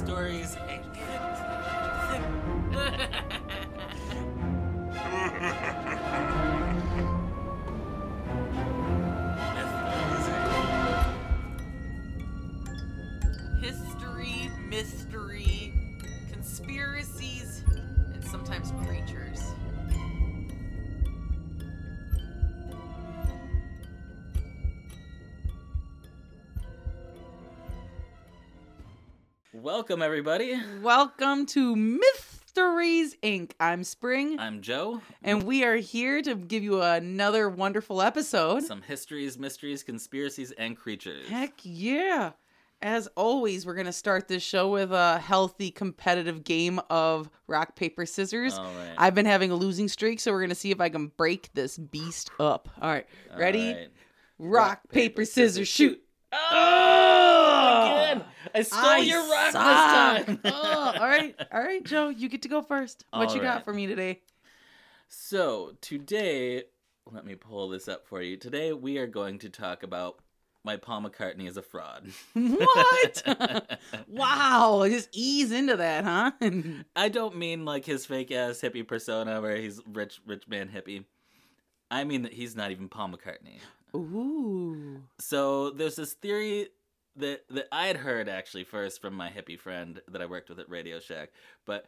stories and Welcome, everybody. Welcome to Mysteries Inc. I'm Spring, I'm Joe. and we are here to give you another wonderful episode. Some histories, mysteries, conspiracies, and creatures. Heck yeah. As always, we're going to start this show with a healthy competitive game of rock, paper, scissors. All right. I've been having a losing streak, so we're going to see if I can break this beast up. All right. Ready? right. Rock, paper, scissors, shoot. Oh, I stole I your rock suck. this time. oh, all right. All right, Joe, you get to go first. What All you right. got for me today? So today, let me pull this up for you. Today we are going to talk about my Paul McCartney is a fraud. What? wow. Just ease into that, huh? I don't mean like his fake ass hippie persona where he's rich, rich man hippie. I mean that he's not even Paul McCartney. Ooh. So there's this theory that that I had heard actually first from my hippie friend that I worked with at Radio Shack, but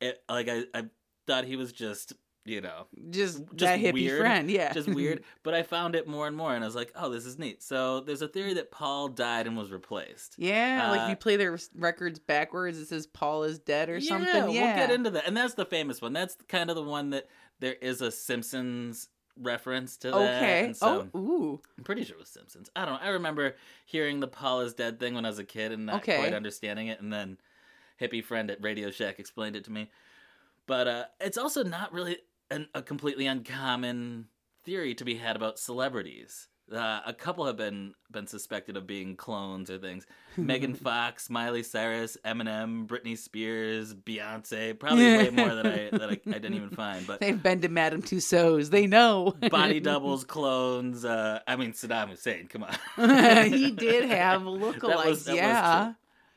it like I I thought he was just you know Just, Just that hippie weird. friend, yeah. just weird, but I found it more and more, and I was like, oh, this is neat. So there's a theory that Paul died and was replaced. yeah, like if Uh, you play their records backwards, it says Paul is dead or something. Yeah, we'll get into that, and that's the famous one. That's kind of the one that there is a Simpsons reference to that. Okay. and so oh, ooh. I'm pretty sure it was Simpsons. I don't know. I remember hearing the Paul is dead thing when I was a kid and not Okay. quite understanding it, and then hippie friend at Radio Shack explained it to me. But uh, it's also not really an, a completely uncommon theory to be had about celebrities. Uh, a couple have been been suspected of being clones or things. Megan Fox, Miley Cyrus, Eminem, Britney Spears, Beyonce. Probably way more that I that I, I didn't even find. But They've been to Madame Tussauds. They know. body doubles, clones. Uh, I mean Saddam Hussein. Come on. he did have lookalikes. yeah.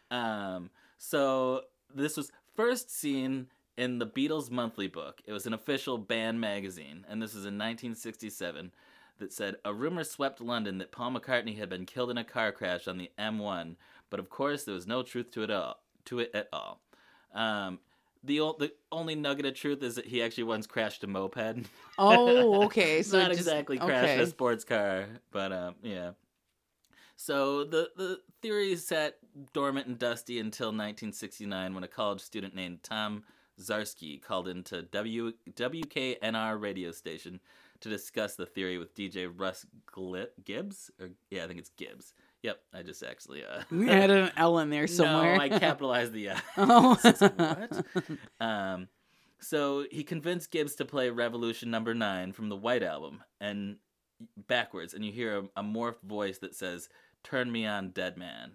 true. Um, so this was first seen in the Beatles Monthly book. It was an official band magazine, and this was in 1967. That said, a rumor swept London that Paul McCartney had been killed in a car crash on the M1, but of course there was no truth to it all. To it at all. Um, the o- the only nugget of truth is that he actually once crashed a moped. Oh, okay. So not just- exactly crashed okay. a sports car, but um, yeah. So the the theory sat dormant and dusty until 1969 when a college student named Tom Zarski called into W WKNR radio station to discuss the theory with DJ Russ Gli- Gibbs or yeah, I think it's Gibbs. Yep, I just actually uh We had an L in there somewhere. No, I capitalized the uh oh. what? Um, so he convinced Gibbs to play Revolution Number Nine from the White Album, and backwards, and you hear a, a morphed voice that says, "Turn me on, dead man."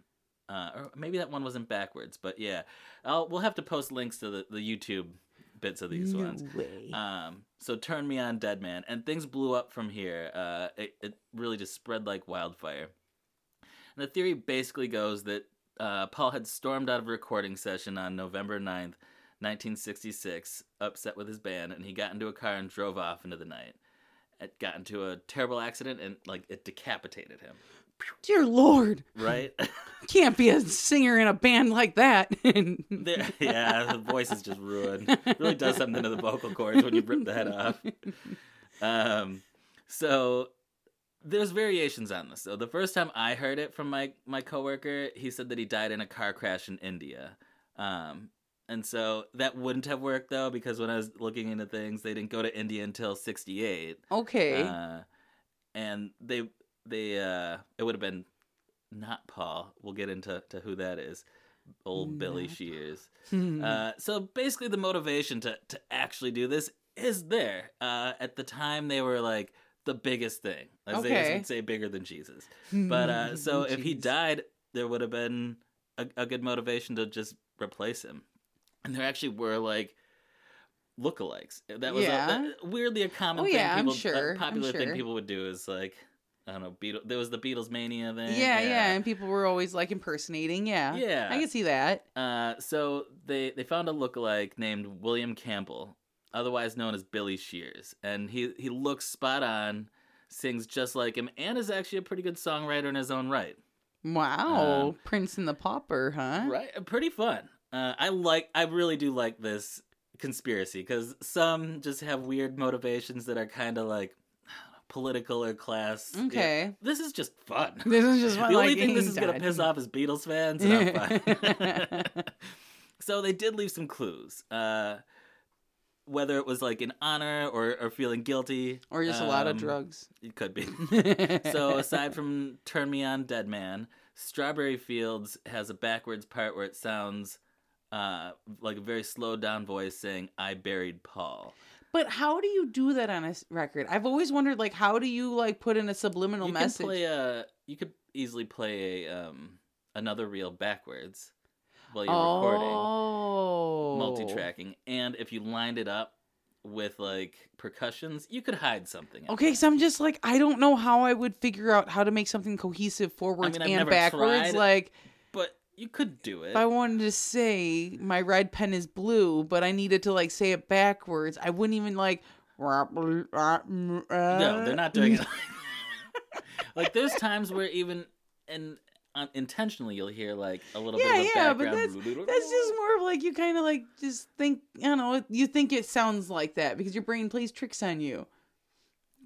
Uh, or maybe that one wasn't backwards, but yeah, I'll, we'll have to post links to the, the YouTube bits of these no ones. way. Um, so turn me on, dead man, and things blew up from here. Uh, it, it really just spread like wildfire. And the theory basically goes that uh, Paul had stormed out of a recording session on November 9th, 1966, upset with his band, and he got into a car and drove off into the night. It got into a terrible accident and like it decapitated him. Dear Lord, Right? can't be a singer in a band like that. There- yeah, the voice is just ruined. It really does something to the vocal cords when you rip the head off. Um, so there's variations on this. So the first time I heard it from my my coworker, he said that he died in a car crash in India. Um, and so that wouldn't have worked though because when I was looking into things, they didn't go to India until '68. okay. Uh, and they they uh it would have been not Paul. We'll get into to who that is. Old Billy Not Shears. Uh, so basically, the motivation to to actually do this is there. Uh, at the time, they were like the biggest thing, as they Okay. would say, bigger than Jesus. But uh, so if he died, there would have been a, a good motivation to just replace him. And there actually were like lookalikes. That was a- Yeah. that- weirdly a common Oh, thing. yeah, I'm people, sure, A I'm popular thing people would do is like I don't know. Beatle, there was the Beatles mania thing. Yeah, yeah, and people were always like impersonating. Yeah, Yeah. I can see that. Uh, so they they found a lookalike named William Campbell, otherwise known as Billy Shears, and he he looks spot on, sings just like him, and is actually a pretty good songwriter in his own right. Wow, Um, Prince and the Pauper, huh? Right, uh, pretty fun. Uh, I like, I really do like this conspiracy because some just have weird motivations that are kind of like political or class. Okay. This is just fun. This is just the fun, only like, thing this is gonna piss off is Beatles fans, I'm so they did leave some clues. Uh, whether it was like in honor or, or feeling guilty, or just a lot of um, drugs. It could be. so aside from "Turn Me On, Dead Man," "Strawberry Fields" has a backwards part where it sounds uh, like a very slowed down voice saying, "I buried Paul." But how do you do that on a record? I've always wondered, like, how do you like put in a subliminal you message? can play a. You could easily play a um, another reel backwards while you're recording. oh, multi-tracking and if you lined it up with like percussions you could hide something in Okay, so I'm just like, I don't know how I would figure out how to make something cohesive forwards I've and backwards. tried. Like, you could do it if I wanted to say my red pen is blue, but I needed to like say it backwards, I wouldn't even like. No, they're not doing it like there's times where even and intentionally you'll hear like a little Yeah, bit of a yeah, but background That's just more of like you kind of like just think, I don't know, you think it sounds like that because your brain plays tricks on you.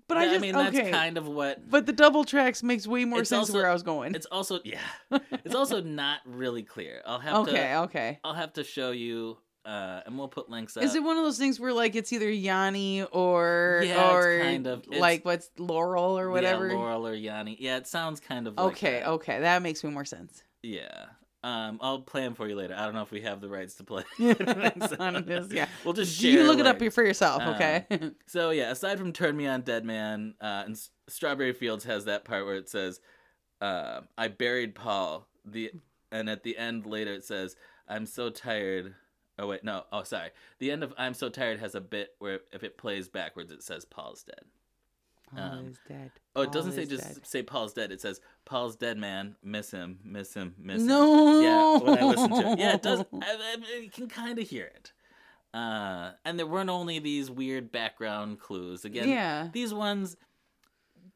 But I just mean okay. that's kind of what But the double tracks makes way more It's sense also- where I was going. it's also yeah it's also not really clear i'll have okay, to okay. Okay. I'll have to show you uh and we'll put links up Is it one of those things where like it's either Yanni or Yeah, it's or kind of- it's- like what's Laurel or whatever? yeah, laurel or yanni yeah it sounds kind of like okay, that. okay, that makes way more sense. Yeah. Um, I'll play them for you later. I don't know if we have the rights to play. On this, yeah. We'll just. You look it up for yourself, Um, okay? So yeah, aside from "Turn Me On, Dead Man," uh, and S- Strawberry Fields has that part where it says, uh, "I buried Paul." The and at the end later it says, "I'm so tired." Oh wait, no. Oh sorry. The end of "I'm so tired" has a bit where if it plays backwards, it says Paul's dead. Paul um, is dead. Oh, it doesn't say just dead. say Paul's dead. It says Paul's dead, man. Miss him, miss him, miss him. No. Yeah, when I listen to it. Yeah, it does. I, I, you can kind of hear it. Uh, and there weren't only these weird background clues. Again, Yeah. these ones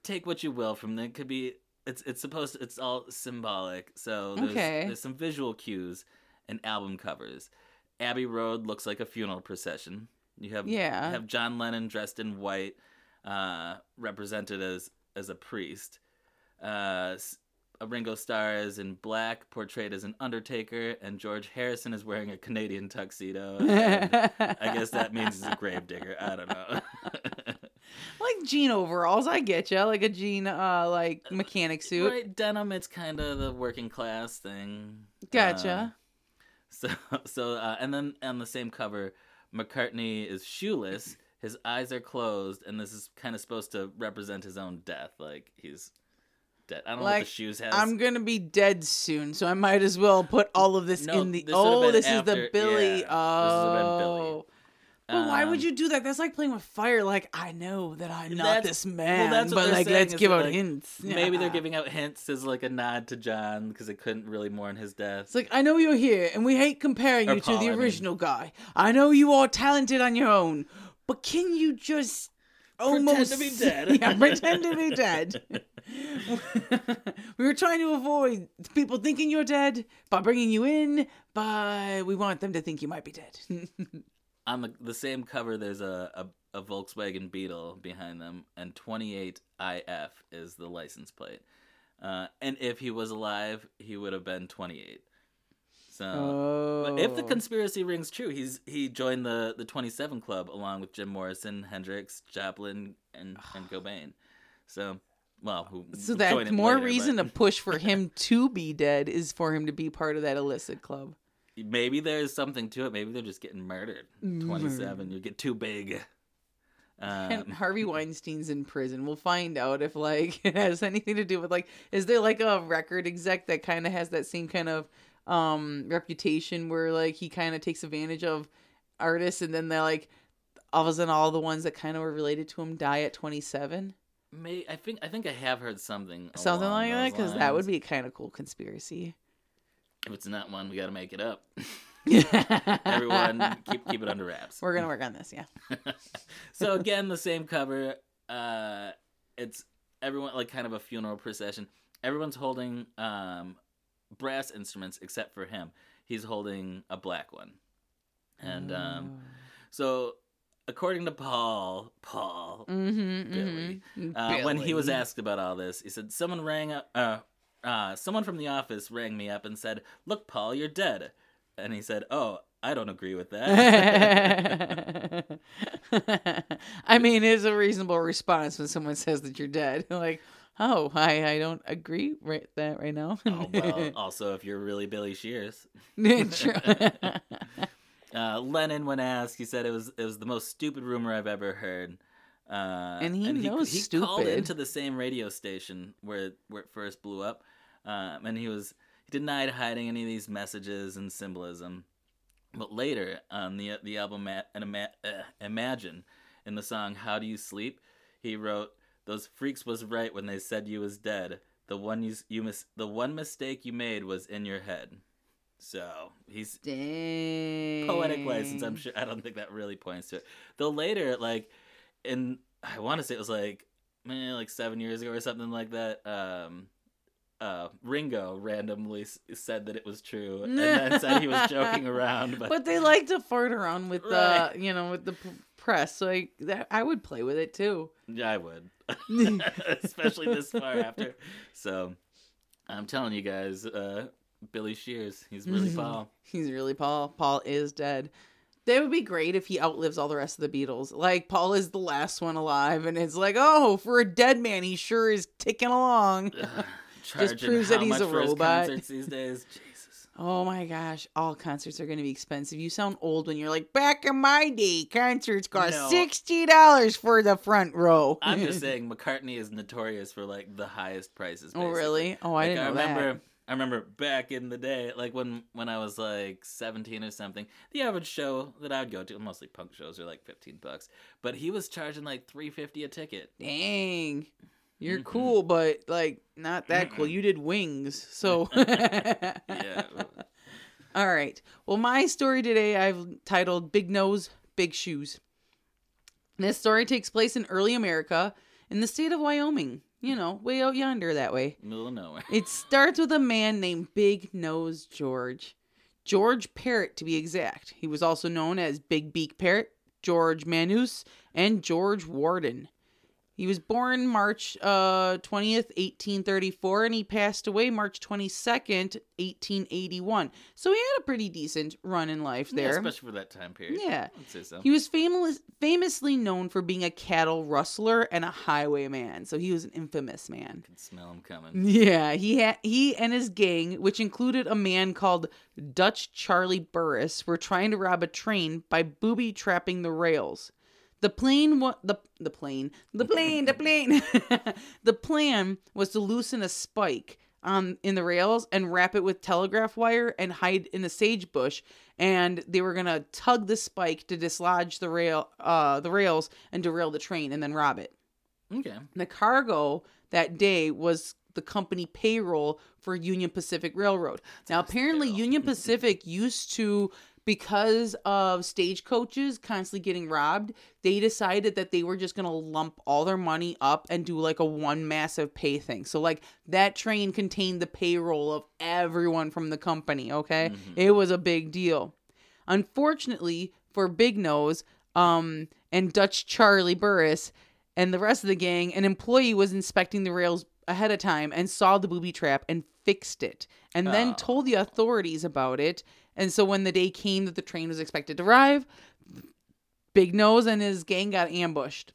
take what you will from them. It could be. It's it's supposed. To, it's all symbolic. So there's, Okay. there's some visual cues and album covers. Abbey Road looks like a funeral procession. You have Yeah. you have John Lennon dressed in white, uh, represented as as a priest. Uh, uh, Ringo Starr is in black, portrayed as an undertaker, and George Harrison is wearing a Canadian tuxedo. I guess that means he's a gravedigger. I don't know. like jean overalls. I get you. Like a jean, uh, like mechanic suit. Right, denim. It's kind of the working class thing. Gotcha. Uh, so, so, uh, and then on the same cover, McCartney is shoeless. His eyes are closed, and this is kind of supposed to represent his own death. Like he's dead. I don't know what the shoes has. I'm gonna be dead soon, so I might as well put all of this No, in the. this oh, this after- is the Billy. yeah, oh. this would've been Billy. But why would Um, you do that? That's like playing with fire. Like I know that I'm not this well, man, that's what but like let's give out like, hints. Maybe they're giving out hints as like a nod to John because they couldn't really mourn his death. It's like I know you're here, and we hate comparing Or you Paul, to the I mean. original guy. I know you are talented on your own, but can you just Pretend to be dead. yeah, pretend to be dead. we were trying to avoid people thinking you're dead by bringing you in, but we want them to think you might be dead. on the the same cover there's a, a, a Volkswagen Beetle behind them and 28IF is the license plate. Uh, and if he was alive, he would have been 28. So oh, but if the conspiracy rings true, he's he joined the the 27 club along with Jim Morrison, Hendrix, Joplin and and Cobain. So well, who so that's more later, reason but to push for him to be dead is for him to be part of that illicit club. maybe there's something to it. Maybe they're just getting murdered. 27, you get too big. And Um, Harvey Weinstein's in prison. We'll find out if like it has anything to do with like is there like a record exec that kind of has that same kind of um reputation where like he kind of takes advantage of artists and then they're like all of a sudden all the ones that kind of were related to him die at 27. May I think I think I have heard something. Something like that, because that would be a kind of cool conspiracy. If it's not one, we got to make it up. Everyone, Everyone, keep keep it under wraps. We're gonna work on this, yeah. so again, the same cover. Uh, it's everyone like kind of a funeral procession. Everyone's holding um, brass instruments except for him. He's holding a black one, and um, so according to Paul, Paul, mm-hmm, Billy. mm-hmm. uh, when he was asked about all this, he said, "Someone rang up. Uh, uh, someone from the office rang me up and said, "Look, Paul, you're dead." And he said, "Oh, I don't agree with that." I mean, it's a reasonable response when someone says that you're dead. Like, oh, I, I don't agree right that right now. oh well. Also, if you're really Billy Shears, uh, Lennon, when asked, he said it was it was the most stupid rumor I've ever heard. Uh, And he knows he called stupid. into the same radio station where where it first blew up, um, and he was he denied hiding any of these messages and symbolism. But later on the the album and uh, Imagine, in the song "How Do You Sleep," he wrote, "Those freaks was right when they said you was dead. The one you you mis- the one mistake you made was in your head." So he's Dang. poetic license. I'm sure. I don't think that really points to it. Though later, like in I want to say it was like man, like seven years ago or something like that. Um, uh, Ringo randomly s- said that it was true, and then said he was joking around. But, But they like to fart around with Right. the, you know, with the p- press. So like that, I would play with it too. yeah, I would, especially this far after. So I'm telling you guys, uh, Billy Shears, he's really Mhm. Paul. He's really Paul. Paul is dead. That would be great if he outlives all the rest of the Beatles. Like Paul is the last one alive, and it's like, oh, for a dead man, he sure is ticking along. Charging proves that he's a robot. concerts these days. Jesus. Oh my gosh, all concerts are going to be expensive. You sound old when you're like, back in my day, concerts cost No. sixty dollars for the front row. I'm just saying McCartney is notorious for like the highest prices. oh basically. really? Oh, I Like, didn't know remember, that. I remember back in the day, like when when I was like 17 or something. The average show that I'd go to, mostly punk shows, are like 15 bucks. But he was charging like 350 a ticket. Dang. You're Mhm. cool, but like not that cool. You did wings, so Yeah. All right. Well, my story today I've titled Big Nose, Big Shoes. This story takes place in early America in the state of Wyoming, you know, way out yonder that way. Middle of nowhere. It starts with a man named Big Nose George. George Parrott, to be exact. He was also known as Big Beak Parrot, George Manus, and George Warden. He was born March uh, 20th, 1834, and he passed away March 22nd, 1881. So he had a pretty decent run in life Yeah, there. especially for that time period. Yeah. So. He was famous, famously known for being a cattle rustler and a highwayman. So he was an infamous man. could smell him coming. Yeah, he ha- he and his gang, which included a man called Dutch Charlie Burris, were trying to rob a train by booby trapping the rails. The plane wa- the the plane the plane the plane the plan was to loosen a spike on in the rails and wrap it with telegraph wire and hide in a sage bush and they were gonna tug the spike to dislodge the rail uh the rails and derail the train and then rob it. Okay. The cargo that day was the company payroll for Union Pacific Railroad. Now, apparently. Union Pacific used to, because of stagecoaches constantly getting robbed, they decided that they were just going to lump all their money up and do like a one massive pay thing. So, like, that train contained the payroll of everyone from the company, okay? It was a big deal. Unfortunately for Big Nose um, and Dutch Charlie Burris and the rest of the gang, an employee was inspecting the rails ahead of time and saw the booby trap and fixed it and then Oh. told the authorities about it. And so when the day came that the train was expected to arrive, Big Nose and his gang got ambushed.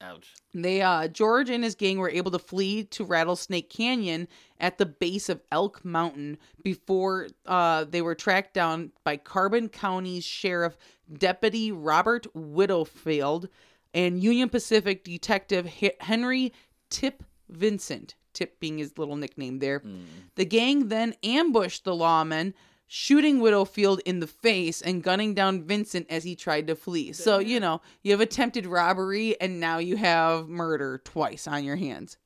Ouch. They uh George and his gang were able to flee to Rattlesnake Canyon at the base of Elk Mountain before uh they were tracked down by Carbon County's Sheriff Deputy Robert Widowfield and Union Pacific Detective Henry Tip Vincent. Tip being his little nickname there. Mm. The gang then ambushed the lawmen shooting Widowfield in the face and gunning down Vincent as he tried to flee. So, you know, you have attempted robbery and now you have murder twice on your hands.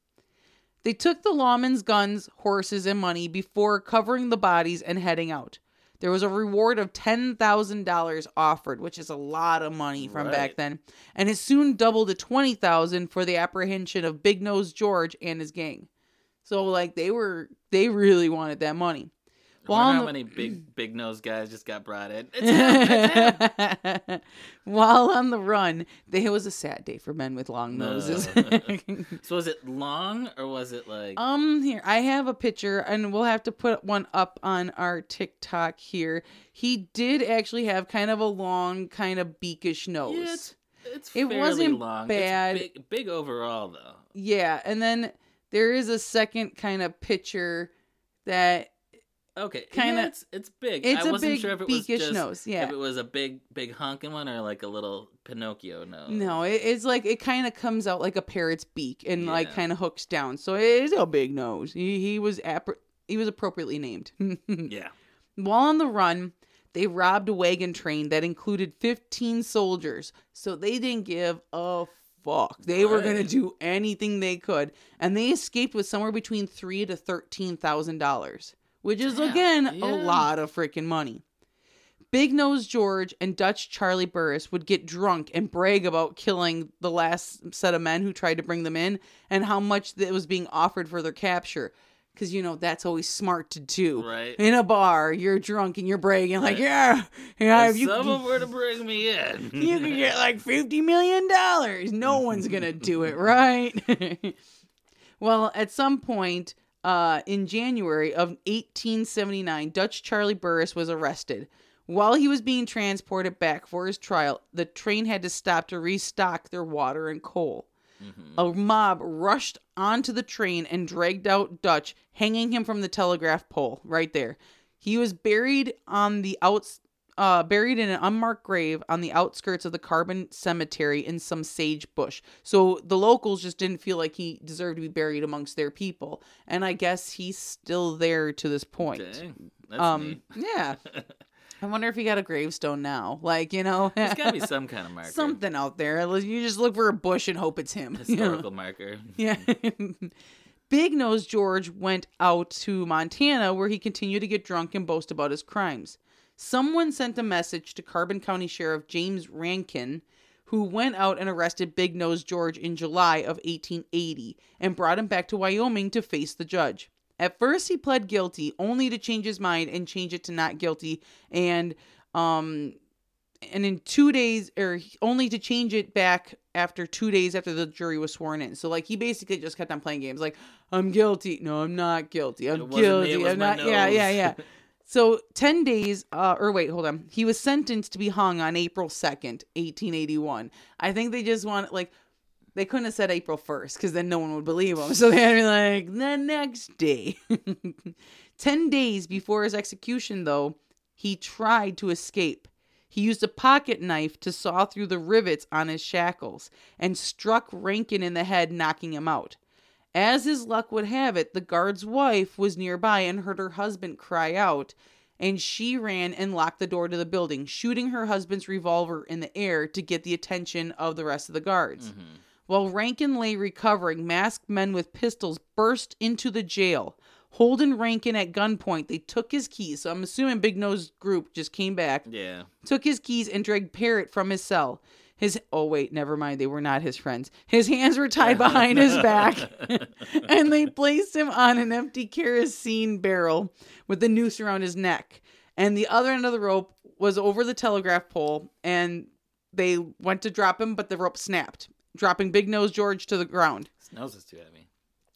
They took the lawmen's guns, horses, and money before covering the bodies and heading out. There was a reward of $10,000 offered, which is a lot of money from back then, and it soon doubled to 20,000 for the apprehension of Big Nose George and his gang. So like they were they really wanted that money. While wonder how many big big nose guys just got brought in. It's him, it's him. While on the run, it was a sad day for men with long noses. So was it long or was it like um, here I have a picture, and we'll have to put one up on our TikTok here. He did actually have kind of a long, kind of beakish nose. Yeah, it's, it's It wasn't long. bad. Big, big overall though. Yeah, and then there is a second kind of picture that Okay, Kinda- yeah, it's it's big. it's I a wasn't big sure if it was beakish just nose. Yeah. if it was a big big honking one or like a little Pinocchio nose. No, it, it's like it kind of comes out like a parrot's beak and like kind of hooks down. So it is a big nose. He, he was appro- he was appropriately named. Yeah. While on the run, they robbed a wagon train that included 15 soldiers. So they didn't give a fuck. They were going to do anything they could, and they escaped with somewhere between 3 to 13,000 dollars, which is Damn, again yeah. a lot of freaking money. Big Nose George and Dutch Charlie Burris would get drunk and brag about killing the last set of men who tried to bring them in and how much that was being offered for their capture. Because, you know, that's always smart to do. Right. In a bar, you're drunk and you're bragging, like, Right. yeah, yeah, If if you, someone were to bring me in, you could get like $50 million. No one's going to do it, right? well, at some point uh, in January of 1879, Dutch Charlie Burris was arrested. While he was being transported back for his trial, the train had to stop to restock their water and coal. A mob rushed onto the train and dragged out Dutch, hanging him from the telegraph pole right there. He was buried on the outs uh, buried in an unmarked grave on the outskirts of the Carbon Cemetery in some sage bush. So the locals just didn't feel like he deserved to be buried amongst their people, and I guess he's still there to this point. Dang, that's um, neat. yeah. I wonder if he got a gravestone now. Like you know, There's got to be some kind of marker, something out there. You just look for a bush and hope it's him. you know? historical marker. Yeah. Big Nose George went out to Montana where he continued to get drunk and boast about his crimes. Someone sent a message to Carbon County Sheriff James Rankin, who went out and arrested Big Nose George in July of 1880 and brought him back to Wyoming to face the judge. At first, he pled guilty, only to change his mind and change it to not guilty, and um, and in two days or only to change it back after two days after the jury was sworn in. So like he basically just kept on playing games like i'm guilty. No i'm not guilty. I'm It wasn't me, it guilty. was i'm not yeah yeah yeah so 10 days uh or wait hold on he was sentenced to be hung on april 2nd 1881 i think they just want like they couldn't have said April 1st because then no one would believe him. So they had to be like, the next day. 10 days before his execution, though, he tried to escape. He used a pocket knife to saw through the rivets on his shackles and struck Rankin in the head, knocking him out. As his luck would have it, the guard's wife was nearby and heard her husband cry out, and she ran and locked the door to the building, shooting her husband's revolver in the air to get the attention of the rest of the guards. Mm-hmm. While Rankin lay recovering, masked men with pistols burst into the jail. Holding Rankin at gunpoint, they took his keys. So I'm assuming Big Nose Group just came back, Yeah. took his keys, and dragged Parrot from his cell. His oh wait, never mind, they were not his friends. His hands were tied behind his back, and they placed him on an empty kerosene barrel with the noose around his neck. And the other end of the rope was over the telegraph pole, and they went to drop him, but the rope snapped, dropping Big Nose George to the ground. His nose is too heavy.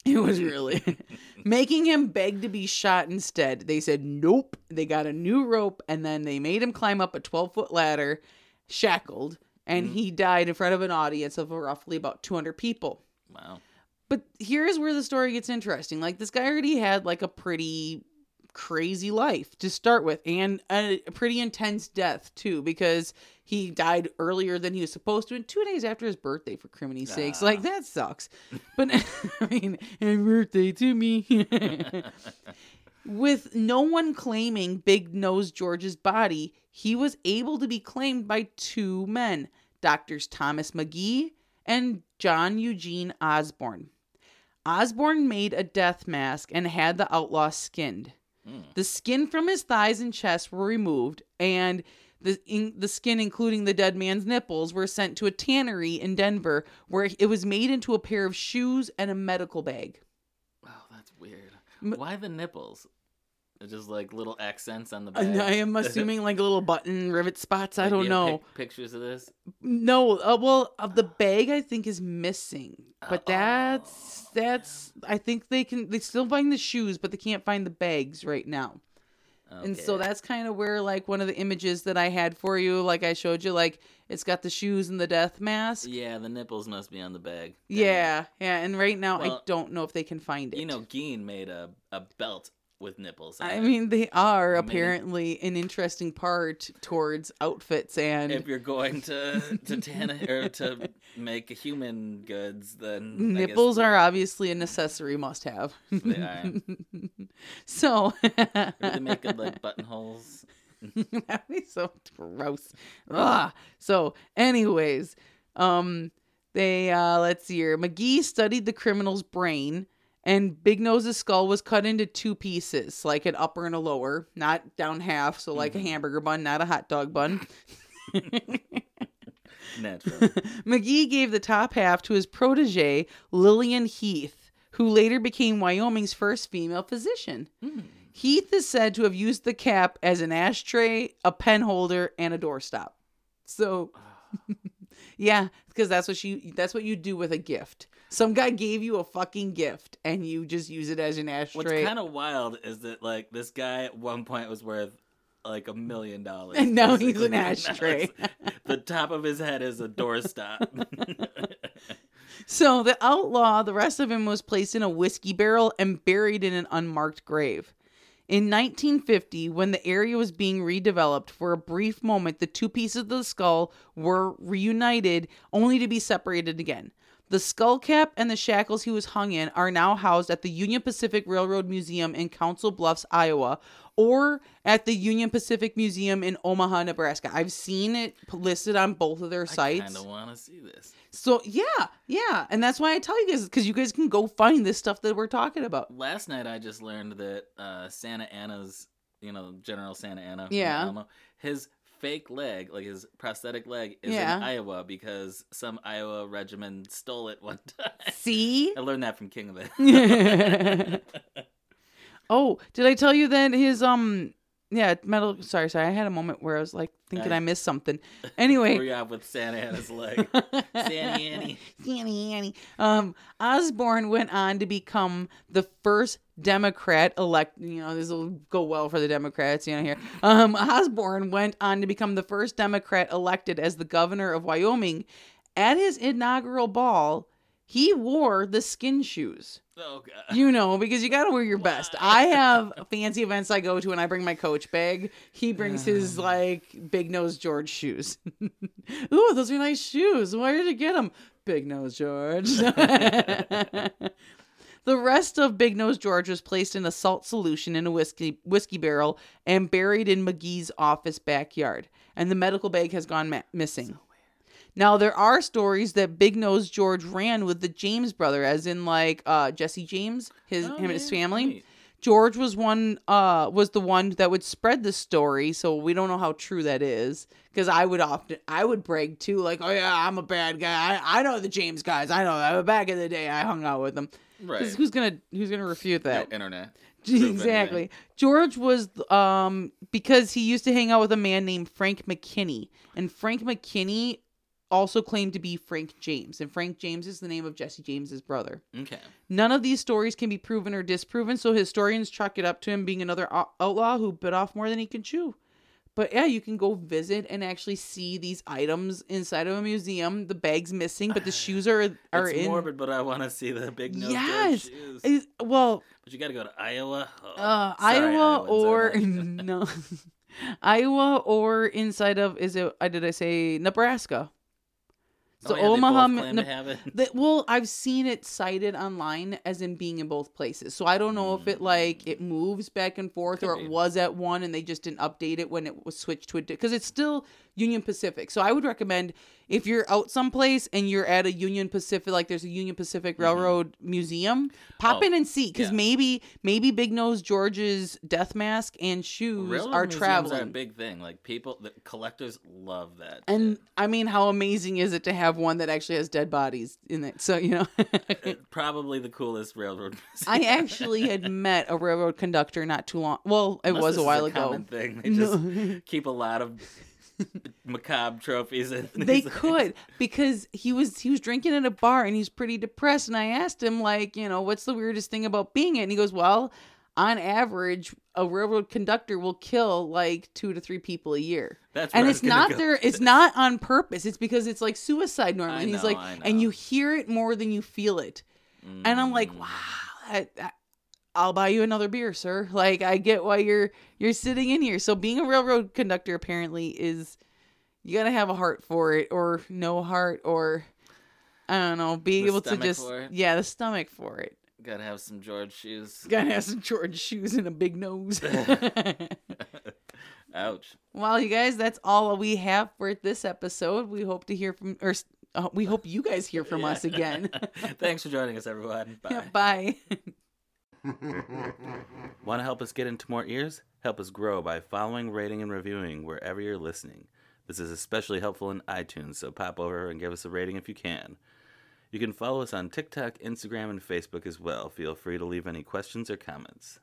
It was really making him beg to be shot instead. They said nope. They got a new rope and then they made him climb up a 12 foot ladder, shackled, and he died in front of an audience of roughly about 200 people. Wow. But here's where the story gets interesting. Like this guy already had like a pretty crazy life to start with and a pretty intense death too because he died earlier than he was supposed to and 2 days after his birthday for criminy sakes. Ah. Like that sucks. But I mean, happy birthday to me. With no one claiming Big Nose George's body, he was able to be claimed by two men, doctors Thomas Maghee and John Eugene Osborne. Osborne made a death mask and had the outlaw skinned. Mm. The skin from his thighs and chest were removed, and the in, the skin, including the dead man's nipples, were sent to a tannery in Denver, where it was made into a pair of shoes and a medical bag. Wow, that's weird. M- Why the nipples? Just like little accents on the bag. I am assuming like little button rivet spots. I Like, don't do know. pic- pictures of this. No, uh, well, of the bag, I think is missing, but that's that's. I think they can. They still find the shoes, but they can't find the bags right now. And so that's kind of where like one of the images that I had for you, like I showed you, like it's got the shoes and the death mask. Yeah, the nipples must be on the bag. Dang. Yeah, yeah. And right now, I don't know if they can find it. You know, Gein made a, a belt with nipples. I it. mean, they are I mean- apparently an interesting part towards outfits and if you're going to to tan or to make human goods, then I guess nipples are obviously a necessary must-have. They are. so they make good like buttonholes. That'd be so gross. Ugh. So, anyways, um, they uh, let's see here. Maghee studied the criminal's brain, and Big Nose's skull was cut into two pieces, like an upper and a lower, not down half. So, like Mhm. a hamburger bun, not a hot dog bun. Natural. Maghee gave the top half to his protege, Lillian Heath, who later became Wyoming's first female physician. Hmm. Heath is said to have used the cap as an ashtray, a pen holder, and a doorstop. So, yeah, because that's what you that's what you do with a gift. Some guy gave you a fucking gift, and you just use it as an ashtray. What's kind of wild is that like this guy at one point was worth like a million dollars, And now he's an ashtray. the top of his head is a doorstop. So the outlaw, the rest of him was placed in a whiskey barrel and buried in an unmarked grave. In 1950, when the area was being redeveloped, for a brief moment, the two pieces of the skull were reunited, only to be separated again. The skull cap and the shackles he was hung in are now housed at the Union Pacific Railroad Museum in Council Bluffs, Iowa, or at the Union Pacific Museum in Omaha, Nebraska. I've seen it listed on both of their sites. I kind of want to see this. So yeah, yeah, and that's why I tell you guys because you guys can go find this stuff that we're talking about. Last night I just learned that uh, Santa Anna's, you know, General Santa Anna, Yeah. Alamo, his fake leg, like his prosthetic leg, is Yeah. in Iowa because some Iowa regiment stole it one time. See? I learned that from King of It. oh, did I tell you that his um yeah metal? Sorry, sorry. I had a moment where I was like thinking I- I missed something. Anyway, you at with Santa Anna's leg? Santa Annie. Sandy Annie. Um, Osborne went on to become the first Democrat elect. You know, this will go well for the Democrats. You know, here. Um, Osborne went on to become the first Democrat elected as the governor of Wyoming. At his inaugural ball, he wore the skin shoes. Oh god. You know, because you got to wear your best. I have fancy events I go to and I bring my coach bag. He brings his like big nose George shoes. Ooh, those are nice shoes. Where did you get them? Big nose George. the rest of Big Nose George was placed in a salt solution in a whiskey whiskey barrel and buried in Maghee's office backyard. And the medical bag has gone ma- missing. Now there are stories that Big Nose George ran with the James brother, as in like uh, Jesse James, his Oh, him and his family. neat. George was one uh was the one that would spread the story, so we don't know how true that is. Because I would often I would brag too, like, oh yeah, I'm a bad guy. I, I know the James guys. I know that back in the day I hung out with them. Right. Who's gonna who's gonna refute No that? internet. Exactly. George was um because he used to hang out with a man named Frank McKinney, and Frank McKinney also claimed to be Frank James, and Frank James is the name of Jesse James's brother. Okay. None of these stories can be proven or disproven, so historians chalk it up to him being another outlaw who bit off more than he could chew. But yeah, you can go visit and actually see these items inside of a museum. The bag's missing, but the shoes are are it's in. morbid, but I want to see the big nose Yes. shoes. Well, But you got to go to Iowa. Oh, uh, sorry, Iowa Iowans, or no, Iowa or inside of is it? I did I say Nebraska? So Oh, yeah, Omaha, claim Ne- to have it. The, well, I've seen it cited online as in being in both places. So I don't know if it like it moves back and forth Could or be. it was at one and they just didn't update it when it was switched to a because it's still Union Pacific. So I would recommend if you're out someplace and you're at a Union Pacific, like there's a Union Pacific Railroad museum, pop Mm-hmm. Oh, in and see because yeah. maybe maybe Big Nose George's death mask and shoes Railroad are traveling. are a big thing. Like people, the collectors love that. and shit. I mean, how amazing is it to have one that actually has dead bodies in it? So you know. Uh, probably the coolest railroad. I actually had met a railroad conductor not too long. Well, it Unless was a while is ago. thing. They No. just keep a lot of macabre trophies. In They could because he was he was drinking at a bar and he's pretty depressed. And I asked him like, you know, what's the weirdest thing about being it? And he goes, well, on average, a railroad conductor will kill like two to three people a year. That's and it's not go with it's not on purpose. It's because it's like suicide normally. I and he's know, like, and you hear it more than you feel it. And I'm like, Mm. wow, that, that- I'll buy you another beer, sir. Like I get why you're you're sitting in here. So being a railroad conductor apparently is you gotta have a heart for it, or no heart, or I don't know, be The able to just yeah, the stomach for it. Gotta have some George shoes. Gotta have some George shoes and a big nose. Ouch. well, you guys, that's all we have for this episode. We hope to hear from, or uh, we hope you guys hear from us again. Thanks for joining us, everyone. Bye. Bye. Want to help us get into more ears? Help us grow by following, rating, and reviewing wherever you're listening. This is especially helpful in iTunes, so pop over and give us a rating if you can. You can follow us on TikTok, Instagram, and Facebook as well. Feel free to leave any questions or comments.